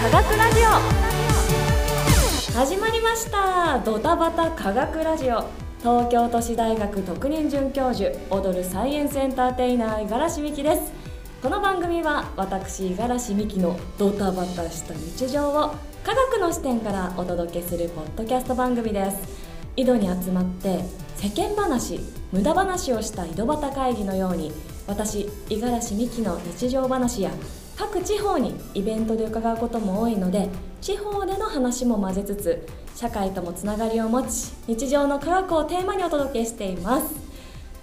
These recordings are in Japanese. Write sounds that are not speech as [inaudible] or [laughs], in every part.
科学ラジオ。始まりました。ドタバタ科学ラジオ。東京都市大学特任准教授踊るサイエンスエンターテイナー五十嵐美希です。この番組は私五十嵐美希のドタバタした日常を科学の視点からお届けするポッドキャスト番組です。井戸に集まって世間話無駄話をした井戸端会議のように私五十嵐美希の日常話や各地方にイベントで伺うことも多いので地方での話も混ぜつつ社会ともつながりを持ち日常の科学をテーマにお届けしています。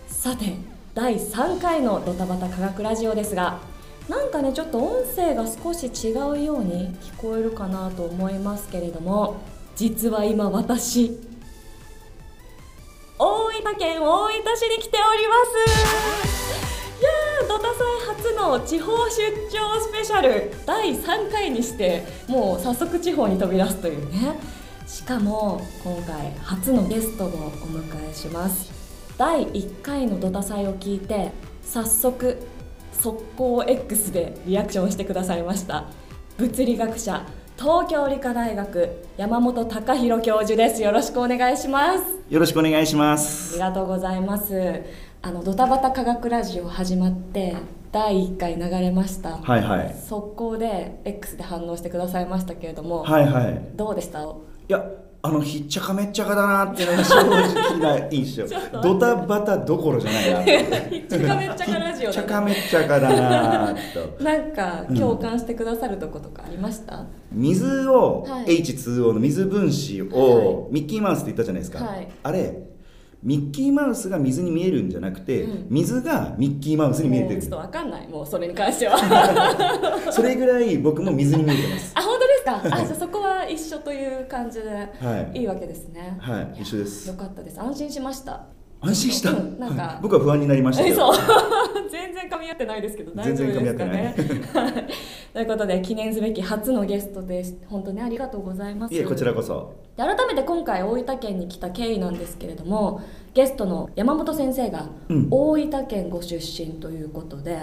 さて第3回のドタバタ科学ラジオですがなんかねちょっと音声が少し違うように聞こえるかなと思いますけれども実は今私大分県大分市に来ております。ドタ祭初の地方出張スペシャル第3回にしてもう早速地方に飛び出すというね。しかも今回初のゲストをお迎えします。第1回のドタ祭を聞いて早速速攻 X でリアクションしてくださいました。物理学者東京理科大学山本隆弘教授です。よろしくお願いします。よろしくお願いしまあすりがとうございます。あのドタバタ科学ラジオ始まって第1回流れました。はいはい。速攻で X で反応してくださいましたけれども、はいはい。どうでした？いやあのひっちゃかめっちゃかだなっていうのが正直な印象 [laughs] ちょっと待って。ドタバタどころじゃないなひっちゃかめっちゃかラジオひっちゃかめっちゃかだなとなんか共感してくださるとことかありました、水を、はい。H2O の水分子を、ミッキーマウスって言ったじゃないですか、はい。あれミッキーマウスが水に見えるんじゃなくて、うん。水がミッキーマウスに見えてる。ちょっとわかんない。もうそれに関しては。[laughs] それぐらい僕も水に見えてます。[laughs] あ本当ですか？あじゃあそこは一緒という感じではい。いいわけですね。はい一緒です。よかったです。安心しました安心した、うんなんか。はい。僕は不安になりました [laughs] 全然噛み合ってないですけど大丈夫ですかね。はい。ということで記念すべき初のゲストです。本当にありがとうございます。いえこちらこそ。で改めて今回大分県に来た経緯なんですけれどもゲストの山本先生がうん。大分県ご出身ということで、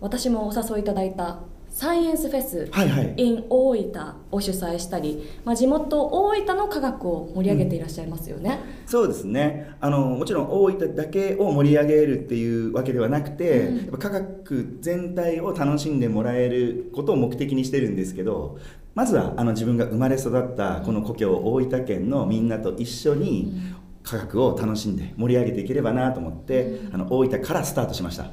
私もお誘いいただいたサイエンスフェスはいはい。in 大分を主催したり、まあ、地元大分の科学を盛り上げていらっしゃいますよね、そうですね。あのもちろん大分だけを盛り上げるっていうわけではなくて、うん。やっぱ科学全体を楽しんでもらえることを目的にしてるんですけどまずはあの自分が生まれ育ったこの故郷大分県のみんなと一緒に科学を楽しんで盛り上げていければなと思って、うん。あの大分からスタートしました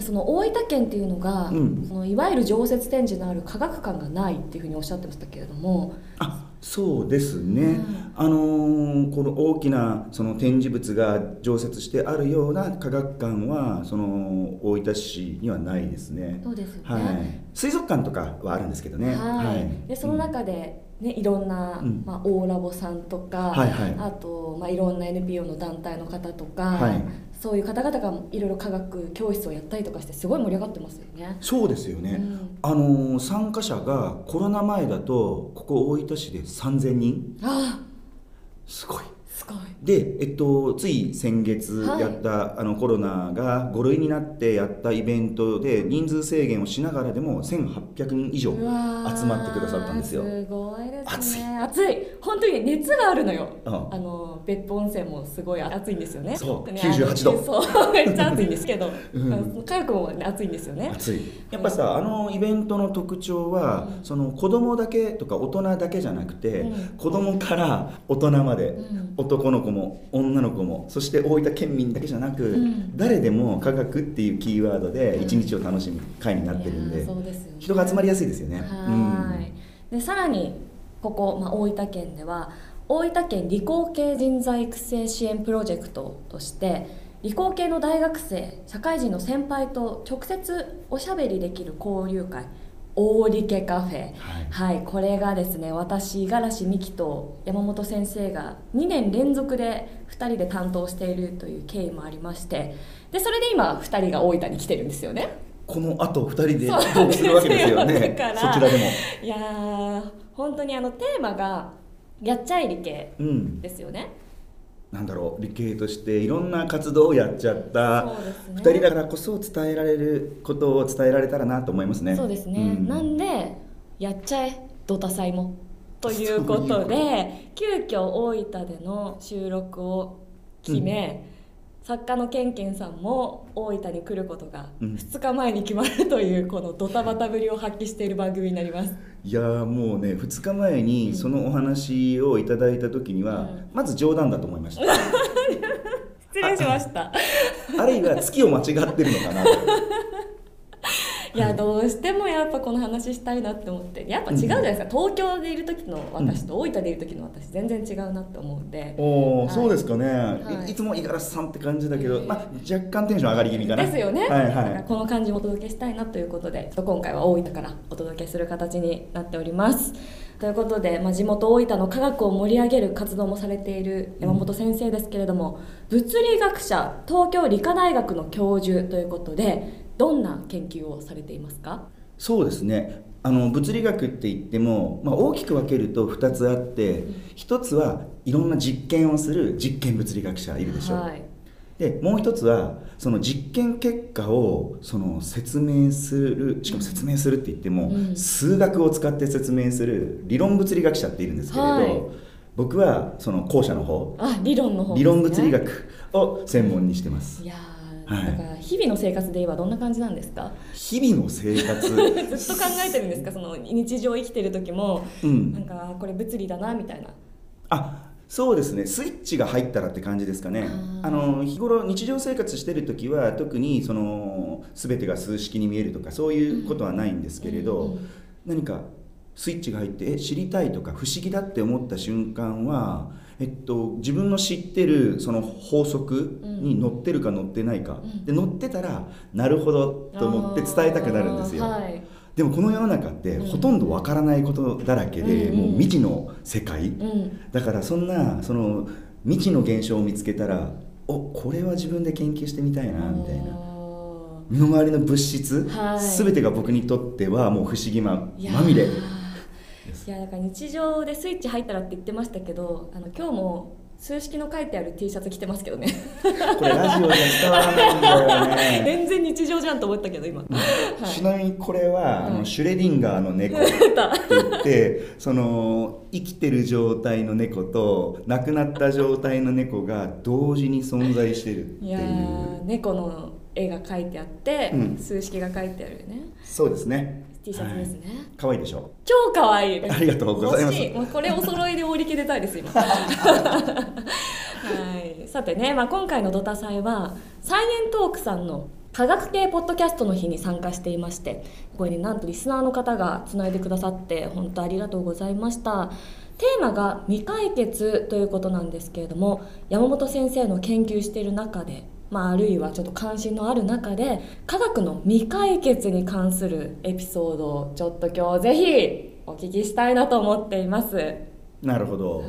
その大分県っていうのが、うん。そのいわゆる常設展示のある科学館がないっていうふうにおっしゃってましたけれども。あそうですね、うんあのーこの大きなその展示物が常設してあるような科学館はその大分市にはないですね。そうですよね、はい、水族館とかはあるんですけどね。はい。でその中で、ね、いろんな、うん。まあ、大ラボさんとか、はいはい。あと、まあ、いろんな NPO の団体の方とか、はいそういう方々がいろいろ科学教室をやったりとかしてすごい盛り上がってますよね。そうですよね、うん。あのー参加者がコロナ前だとここ大分市で3000人。あすごい。ーすごい。で、えっと、つい先月はいやった、あのコロナが5類になってやったイベントで人数制限をしながらでも1800人以上集まってくださったんですよ。すごいです暑い。ね暑い。本当に熱があるのよ、うん。あの別府温泉もすごい暑いんですよね。そうね98度。あのそう [laughs] めっちゃ暑いんですけど、うん。あの科学も、ね、暑いんですよね。暑い。やっぱさあのイベントの特徴は、うん。その子供だけとか大人だけじゃなくて、うん。子供から大人まで、うん。男の子も女の子もそして大分県民だけじゃなく、うん。誰でも科学っていうキーワードで一日を楽しむ会になってるんで、そうです人が集まりやすいですよね。はーい。でさらにここ、まあ、大分県では大分県理工系人材育成支援プロジェクトとして理工系の大学生社会人の先輩と直接おしゃべりできる交流会大理家カフェ。はい。はい、これがですね私五十嵐美樹と山本先生が2年連続で2人で担当しているという経緯もありましてでそれで今2人が大分に来てるんですよね。この後2人でトークするわけですよね。[laughs] そちらでも。いやー本当にあのテーマが「やっちゃい理系うん」ですよね。なんだろう理系としていろんな活動をやっちゃった。そうね。2人だからこそ伝えられることを伝えられたらなと思いますね。そうですね、うん。なんでやっちゃえドタ祭も。ということで急遽大分での収録を決め、作家のケンケンさんも大分に来ることがうん。2日前に決まるというこのドタバタぶりを発揮している番組になります。いやーもうね2日前うん。にそのお話をいただいた時には、うん。まず冗談だと思いました。[laughs] 失礼しました。あるいは月を間違ってるのかないやどうしてもやっぱこの話したいなって思って。やっぱ違うじゃないですか、東京でいる時の私と大分でいる時の私全然違うなって思うんで。おお、はい。そうですかね、はい。い、いつも五十嵐さんって感じだけど、ええまあ、若干テンション上がり気味かな。ですよね、はいはこの感じもお届けしたいなということで今回は大分からお届けする形になっております。ということで、まあ、地元大分の科学を盛り上げる活動もされている山本先生ですけれども、物理学者東京理科大学の教授ということでどんな研究をされていますか？いそうですね。あの物理学って言っても、まあ、大きく分けると2つあって1つはいろんな実験をする実験物理学者いるでしょう、はい。でもう一つはその実験結果をその説明するしかも説明するって言っても、うん。数学を使って説明する理論物理学者っているんですけれど、はい。僕はその後者の方あ理論の方ね。理論物理学を専門にしてます。いやー、はい。だから日々の生活で言えばどんな感じなんですか？日々の生活？[laughs] ずっと考えてるんですか？[laughs] その日常生きてる時もうん。なんかこれ物理だなみたいな。あそうですね。スイッチが入ったらって感じですかね。あの日頃日常生活してる時は特にその全てが数式に見えるとかそういうことはないんですけれど、うんうん。何かスイッチが入ってえ知りたいとか不思議だって思った瞬間は、えっと、自分の知ってるその法則に乗ってるか乗ってないか、うん。で乗ってたらなるほどと思って伝えたくなるんですよ。はい。でもこの世の中ってうん。ほとんどわからないことだらけで、うんもう未知の世界、うん。だからそんなその未知の現象を見つけたらおこれは自分で研究してみたいなみたいな。あ身の回りの物質、はい。全てが僕にとってはもう不思議ままみれいやだから日常でスイッチ入ったらって言ってましたけどあの今日も数式の書いてある T シャツ着てますけどね。これラジオじゃ伝わらないんだよね。[laughs] 全然日常じゃんと思ったけど今、はい。ちなみにこれは、あはい。のシュレディンガーの猫って言ってその生きてる状態の猫と亡くなった状態の猫が同時に存在してるっていいや猫の絵が描いてあって、うん。数式が書いてあるね。そうですね T シャツですね、はい。可愛いでしょ？超可愛いです。ありがとうございます。もうこれお揃いで売り切れたいです今。[laughs] はい。さてね、まあ、今回のドタ祭はサイエントークさんの科学系ポッドキャストの日に参加していましてこれになんとリスナーの方がつないでくださって本当ありがとうございました。テーマが未解決ということなんですけれども山本先生の研究している中でまあ、あるいはちょっと関心のある中で科学の未解決に関するエピソードをちょっと今日ぜひお聞きしたいなと思っています。はなるほど、い、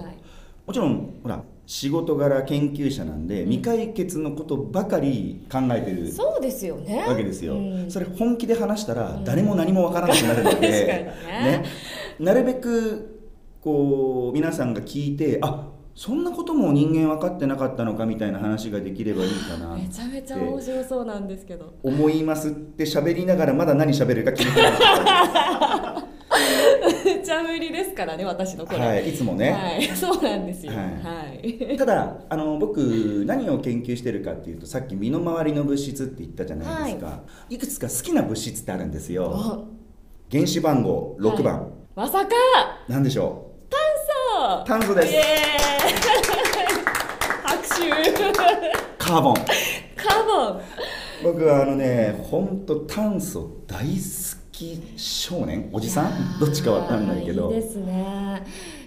もちろんほら仕事柄研究者なんで、うん。未解決のことばかり考えてるそうですよね。わけですよ、うん。それ本気で話したらうん。誰も何もわからなくなるので、確かにね。なるべくこう皆さんが聞いてあそんなことも人間分かってなかったのかみたいな話ができればいいかなめちゃめちゃ面白そうなんですけど。思いますって喋りながらまだ何喋るか決めてないめちゃ無理ですからね、私のこれ。はいいつもね、はい、そうなんですよ。ははい。ただあの僕何を研究してるかっていうとさっき身の回りの物質って言ったじゃないですか、い、くつか好きな物質ってあるんですよ。お。原子番号6番、はい。まさか！なんでしょそう炭素です。[laughs] 拍手。カーボン。カーボン。僕はあのね本当炭素大好き少年。おじさん？どっちかわかんないけど。いいですね。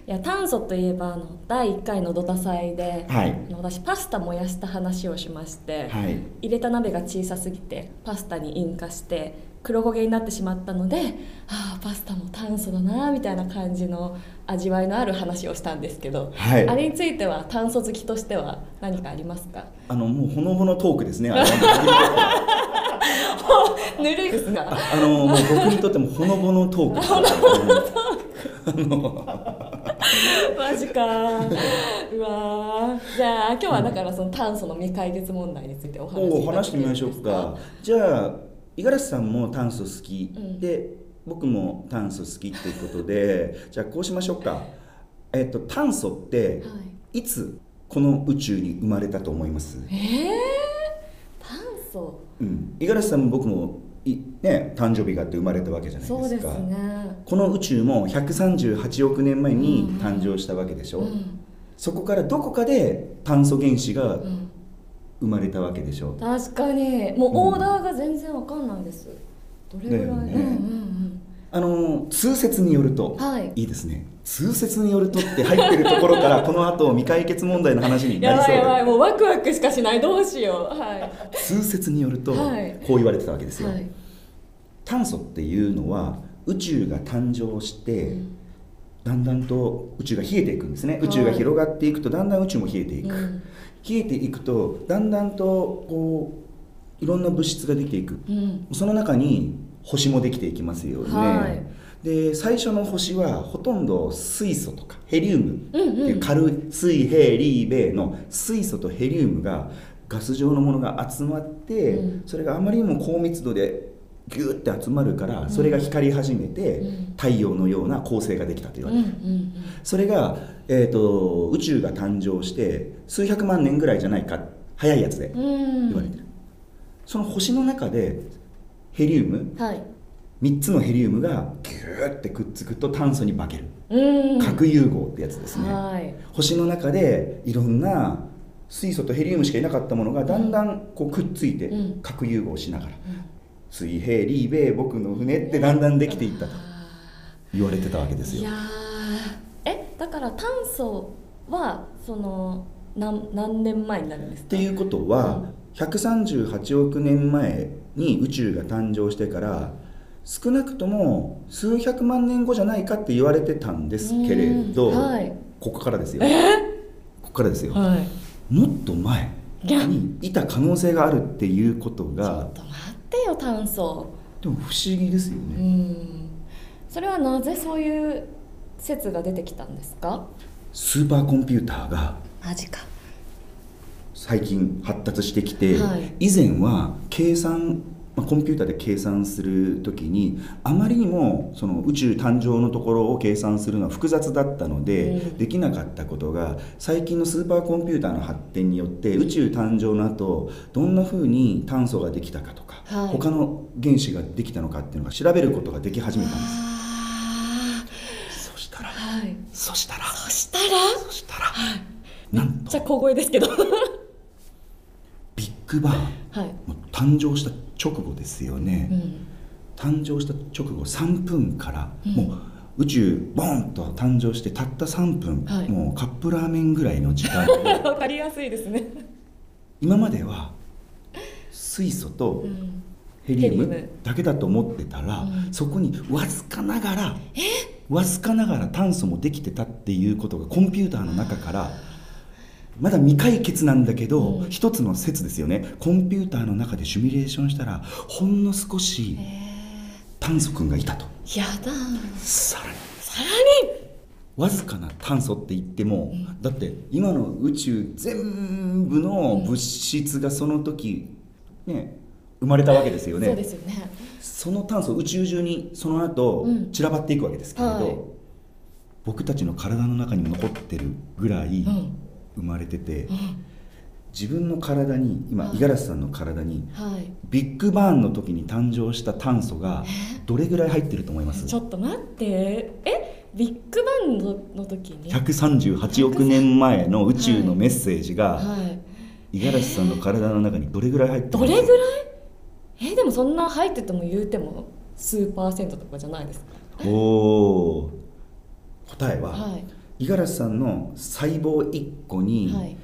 いや炭素といえばあの第1回のドタ祭で、はい。あの私パスタ燃やした話をしまして、はい。入れた鍋が小さすぎてパスタに引火して黒焦げになってしまったのでああパスタも炭素だなみたいな感じの味わいのある話をしたんですけど、はい。あれについては炭素好きとしては何かありますか？あのもうほのぼのトークですね。[laughs] ぬるいですがあのもう僕にとってもほのぼのトークですマジか。[laughs] うわー。じゃあ今日はだからその炭素の未解決問題についてお話しいただけるんですお話してみましょうか。じゃあ五十嵐さんも炭素好き、うん。で僕も炭素好きっていうことで [laughs] じゃあこうしましょうか、えっと、炭素ってい。つこの宇宙に生まれたと思います、えー、炭素？うん、五十嵐さんも僕もい、ね、誕生日があって生まれたわけじゃないですか。ね。この宇宙も138億年前に誕生したわけでしょ、うん。そこからどこかで炭素原子がうん生まれたわけでしょ、確かに。もうオーダーが全然わかんないです。どれぐらい、だよね。うんうんあの通説によると、はい。いですね。通説によるとって入ってるところからこの後未解決問題の話にうんなりそう。やばいやばでい。もうワクワクしかしない。どうしよう。はい。通説によるとはい。こう言われてたわけですよ、はい。炭素っていうのは宇宙が誕生して、だんだんと宇宙が冷えていくんですね。い宇宙が広がっていくとだんだん宇宙も冷えていく、うん。冷えていくとだんだんとこういろんな物質ができていく。うん。その中に星もできていきますよね、はい。で最初の星はほとんど水素とかヘリウムっていう軽い水平リーベの水素とヘリウムがガス状のものが集まって、うん。それがあまりにも高密度でギューって集まるからそれが光り始めて、うん。太陽のような構成ができたと言われてる、それが、えー、と宇宙が誕生して数百万年ぐらいじゃないか早いやつで言われてる、その星の中でヘリウムはい。3つのヘリウムがギューってくっつくと炭素に化ける。うん。核融合ってやつですね、はい。星の中でいろんな水素とヘリウムしかいなかったものがだんだんこうくっついてうん。核融合しながら、水平リーベ僕の船ってだんだんできていったと言われてたわけですよ。いやー。えだから炭素はその何何年前になるんですか？っていうことは、138億年前に宇宙が誕生してから少なくとも数百万年後じゃないかって言われてたんですけれど、うん。はい。ここからですよ、ここからですよ、はい。もっと前にいた可能性があるっていうことちょがっと待ってよ炭素でも不思議ですようね、ん。それはなぜそういう説が出てきたんですか？スーパーコンピューターがマジか。最近発達してきて、はい。以前は計算、まあ、コンピューターで計算する時にあまりにもその宇宙誕生のところを計算するのは複雑だったので、うん。できなかったことが最近のスーパーコンピューターの発展によって宇宙誕生の後どんなふうに炭素ができたかとか、はい。他の原子ができたのかっていうのが調べることができ始めたんですあそしたらーはい。そしたらそしたら？そしたらなんと。めっちゃ小声ですけど。ビッグバンはい、誕生した直後ですよね、うん、誕生した直後3分から、うん。もう宇宙ボンと誕生してたった3分、はい。もうカップラーメンぐらいの時間。で [laughs] わかりやすいですね、今までは水素とうん、ヘリウムヘリウム。だけだと思ってたら、うん。そこにわずかながらわずかながら炭素もできてたっていうことがコンピューターの中からまだ未解決なんだけど、うん。一つの説ですよね。コンピューターの中でシミュレーションしたらほんの少しえ。炭素君がいたと。ー、やだ。さらに。さらに。わずかな炭素って言っても、だって今の宇宙全部の物質がその時ね生まれたわけですよね、そうですよね。その炭素宇宙中にその後うん。散らばっていくわけですけれど、はい。僕たちの体の中にも残ってるぐらいうん生まれてて、うん。自分の体に今はい。五十嵐さんの体にはい。ビッグバーンの時に誕生した炭素がどれぐらい入ってると思います？ちょっと待って。え？ビッグバンのの時に？138億年前の宇宙のメッセージがはい。五十嵐さんの体の中にどれぐらい入ってます？どれぐらい？え？でもそんな入ってても言うても数パーセントとかじゃないですか。おお答えははい五十嵐さんの細胞1個にはい。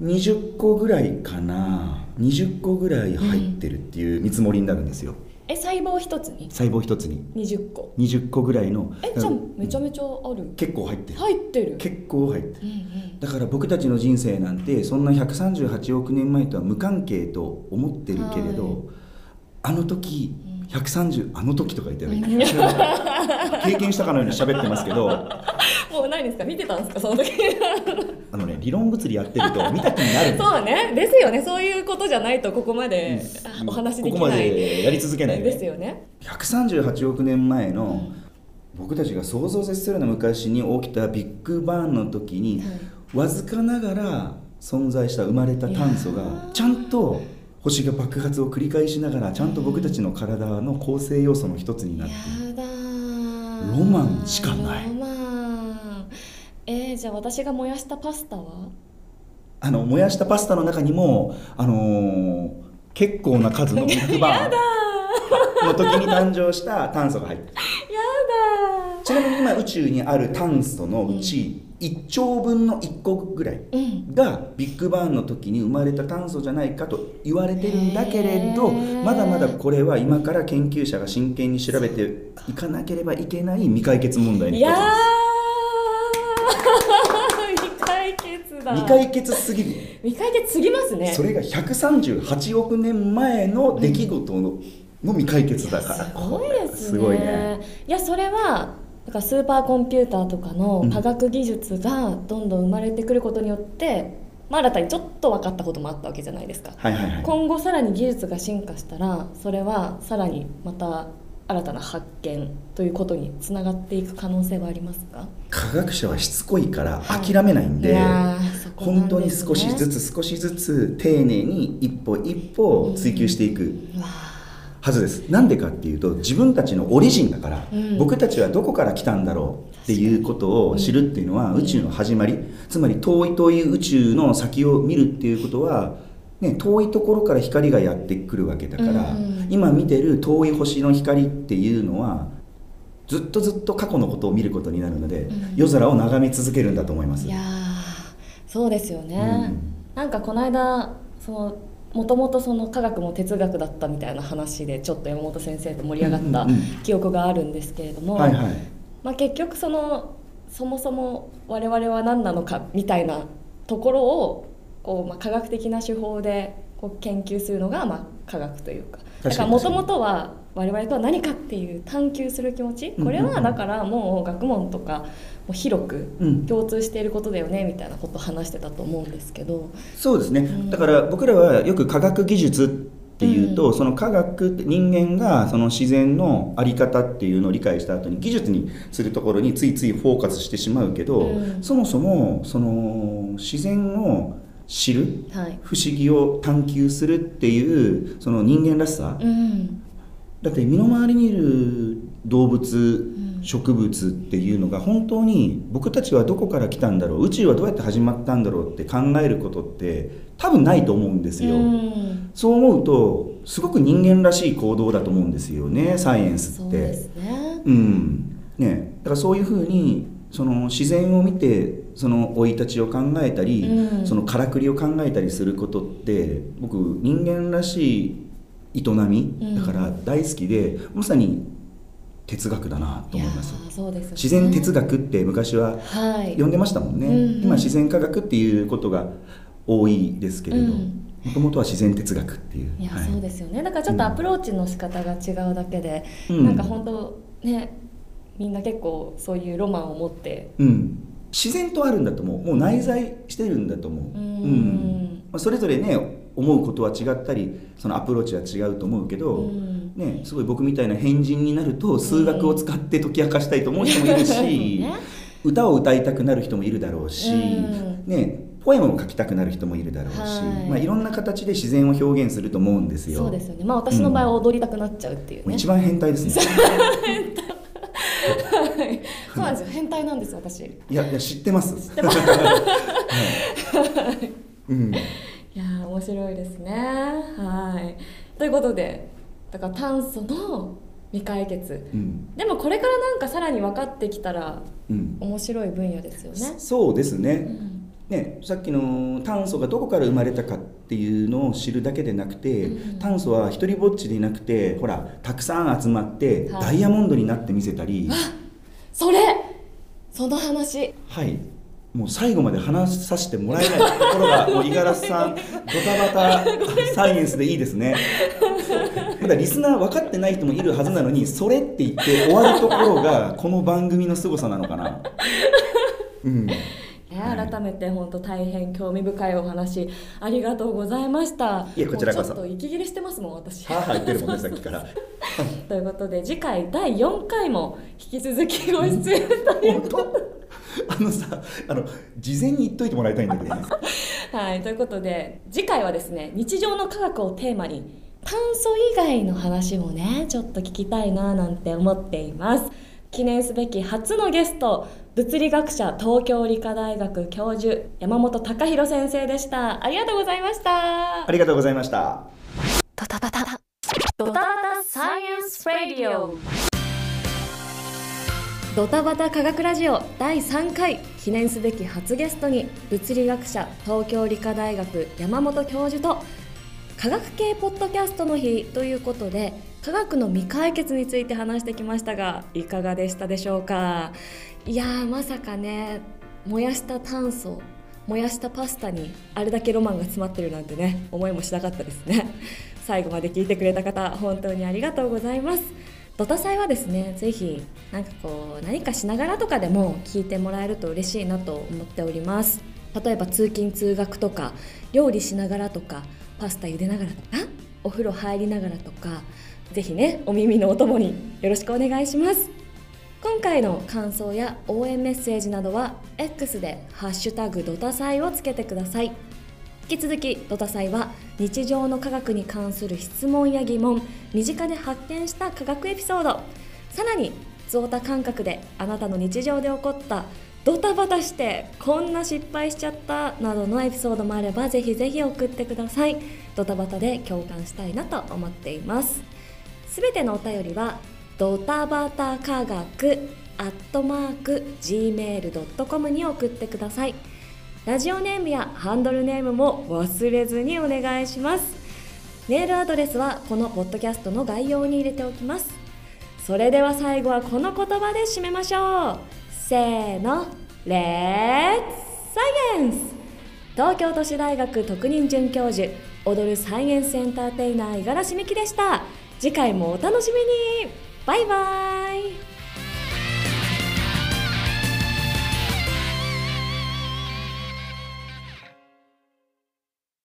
20個ぐらいかな。20個ぐらい入ってるっていう見積もりになるんですよ。え細胞一つに？細胞一つに。20個。20個ぐらいの。えじゃあめちゃめめちゃある。結構入ってる。入ってる。結構入ってる。うんうん。だから僕たちの人生なんてそんな138億年前とは無関係と思ってるけれど、はい。あの時うん。130あの時とか言ってるうん。[laughs] 経験したかのように喋ってますけどもうないですか？見てたんですか？その時。[laughs] あのね理論物理やってると見た気になるそうね。ですよね。そういうことじゃないとここまでうん。お話できここまないでやり続けないですよね。138億年前の僕たちが想像を絶するような昔に起きたビッグバンの時にわずかながら存在した生まれた炭素がちゃんと星が爆発を繰り返しながらちゃんと僕たちの体の構成要素の一つになっている。やだー。ロマンしかない。ロマンえー、じゃあ私が燃やしたパスタは？あの燃やしたパスタの中にもあのー結構な数のビッグバン。[laughs] の時に誕生した炭素が入ってる。やだちなみに今宇宙にある炭素のうち1兆分の1個ぐらいうん。がビッグバンの時に生まれた炭素じゃないかと言われてるんだけれどまだまだこれは今から研究者が真剣に調べていかなければいけない未解決問題のいや一つでー [laughs] 未解決だ。す未解決すぎる未解決すぎますね。それが138億年前の出来事の,、の未解決だから。すごいですね。すごいねいやそれはだからスーパーコンピューターとかのうん。科学技術がどんどん生まれてくることによって、まあ、新たにちょっと分かったこともあったわけじゃないですか、はいはいはい。今後さらに技術が進化したらそれはさらにまた新たな発見ということにつながっていく可能性はありますか？科学者はしつこいから諦めないんで、いやーそこなん本当に少しずつ少しずつ丁寧に一歩一歩追求していくはずです。なんでかっていうと自分たちのオリジンだから、うん。僕たちはどこから来たんだろうっていうことを知るっていうのは宇宙の始まりつまり遠い遠い宇宙の先を見るっていうことは、ね、遠いところから光がやってくるわけだから、うん今見てる遠い星の光っていうのはずっとずっと過去のことを見ることになるので、うん。夜空を眺め続けるんだと思います。いやーそうですよね、うん。なんかこの間そのもともとその科学も哲学だったみたいな話でちょっと山本先生と盛り上がった記憶があるんですけれども、まあ、結局そのそもそも我々は何なのかみたいなところをこう、まあ、科学的な手法でこう研究するのが、まあ、科学というか。だ確からもともとは我々とは何かっていう探求する気持ち。これはだからもう学問とかもう広くうん。共通していることだよねみたいなことを話してたと思うんですけど。そうですね、ん。だから僕らはよく科学技術っていうと、うん。その科学って人間がその自然の在り方っていうのを理解した後に技術にするところについついフォーカスしてしまうけど、うん。そもそもその自然を知るはい、不思議を探求するっていうその人間らしさ、うん、だって身の回りにいる動物、ん。植物っていうのが本当に僕たちはどこから来たんだろう宇宙はどうやって始まったんだろうって考えることって多分ないと思うんですよ、うん。そう思うとすごく人間らしい行動だと思うんですよねサイエンスって。そうね。うん。ね。だからそういうふうにその自然を見てその生い立ちを考えたり、うん。そのからくりを考えたりすることって僕人間らしい営みうん。だから大好きで、まさに哲学だなと思います。そうですよね。自然哲学って昔ははい。呼んでましたもんね、うんうん。今自然科学っていうことが多いですけれどうん。もともとは自然哲学っていう。いや、はい。そうですよね。だからちょっとアプローチの仕方が違うだけで、うん。なんか本当ねみんな結構そういうロマンを持ってうん、自然とあるんだと思う。もう内在してるんだと思う、うん。まあ、それぞれね思うことは違ったりそのアプローチは違うと思うけど、うん。ね、すごい僕みたいな変人になると数学を使って解き明かしたいと思う人もいるし、[laughs] ね。歌を歌いたくなる人もいるだろうし、うん。ね、ポエムを書きたくなる人もいるだろうし、はい。いまあ、いろんな形で自然を表現すると思うんですよ。そうですよね。まあ私の場合は踊りたくなっちゃうっていうね、一番変態ですね。[laughs] はいそうなんですよ。変態なんです私。いいやいや知ってます。てます。はいうん、やー面白いですね。はい。ということでだから炭素の未解決。うん、でもこれからなんかさらに分かってきたらうん。面白い分野ですよね。そうですね。うん。ね、さっきの炭素がどこから生まれたかっていうのを知るだけでなくて、うん炭素は一人ぼっちでいなくてほらたくさん集まって、はい。ダイヤモンドになってみせたりそれ。その話。はい。もう最後まで話させてもらえないところが [laughs] もう五十嵐さんドタバタサイエンスでいいですね。まだリスナー分かってない人もいるはずなのにそれって言って終わるところがこの番組の凄さなのかな。うん。ねはい改めて本当大変興味深いお話ありがとうございました。いえこちらこそ。もうちょっと息切れしてますもん私はあはあ言ってるもんね [laughs] さっきから。[laughs] ということで次回第4回も引き続きご出演という本当？あのさあの事前に言っといてもらいたいんだけど [laughs] はい、ということで次回はですね日常の科学をテーマに炭素以外の話もねちょっと聞きたいななんて思っています記念すべき初のゲスト物理学者東京理科大学教授山本隆弘先生でした。ありがとうございました。ありがとうございました。ドタバタドタバタサイエンスラディオ。ドタバタ科学ラジオ第3回記念すべき初ゲストに物理学者東京理科大学山本教授と科学系ポッドキャストの日ということで科学の未解決について話してきましたがいかがでしたでしょうか？いやーまさかね燃やした炭素燃やしたパスタにあれだけロマンが詰まってるなんてね思いもしなかったですね。[laughs] 最後まで聞いてくれた方本当にありがとうございます。ドタ祭はですねぜひなんかこう何かしながらとかでも聞いてもらえると嬉しいなと思っております。例えば通勤通学とか料理しながらとかパスタ茹でながらとかお風呂入りながらとかぜひねお耳のお供によろしくお願いします。今回の感想や応援メッセージなどは X で「ハッシュタグドタ祭」をつけてください。引き続きドタ祭は日常の科学に関する質問や疑問身近で発見した科学エピソードさらにゾータ感覚であなたの日常で起こったドタバタしてこんな失敗しちゃったなどのエピソードもあればぜひぜひ送ってください。ドタバタで共感したいなと思っています。すべてのお便りはドタバタ科学アットマーク gmail.com に送ってください。ラジオネームやハンドルネームも忘れずにお願いします。メールアドレスはこのポッドキャストの概要に入れておきます。それでは最後はこの言葉で締めましょう。せーの。レッツサイエンス。東京都市大学特任准教授踊るサイエンスエンターテイナー五十嵐美希でした。次回もお楽しみに。バイバイ。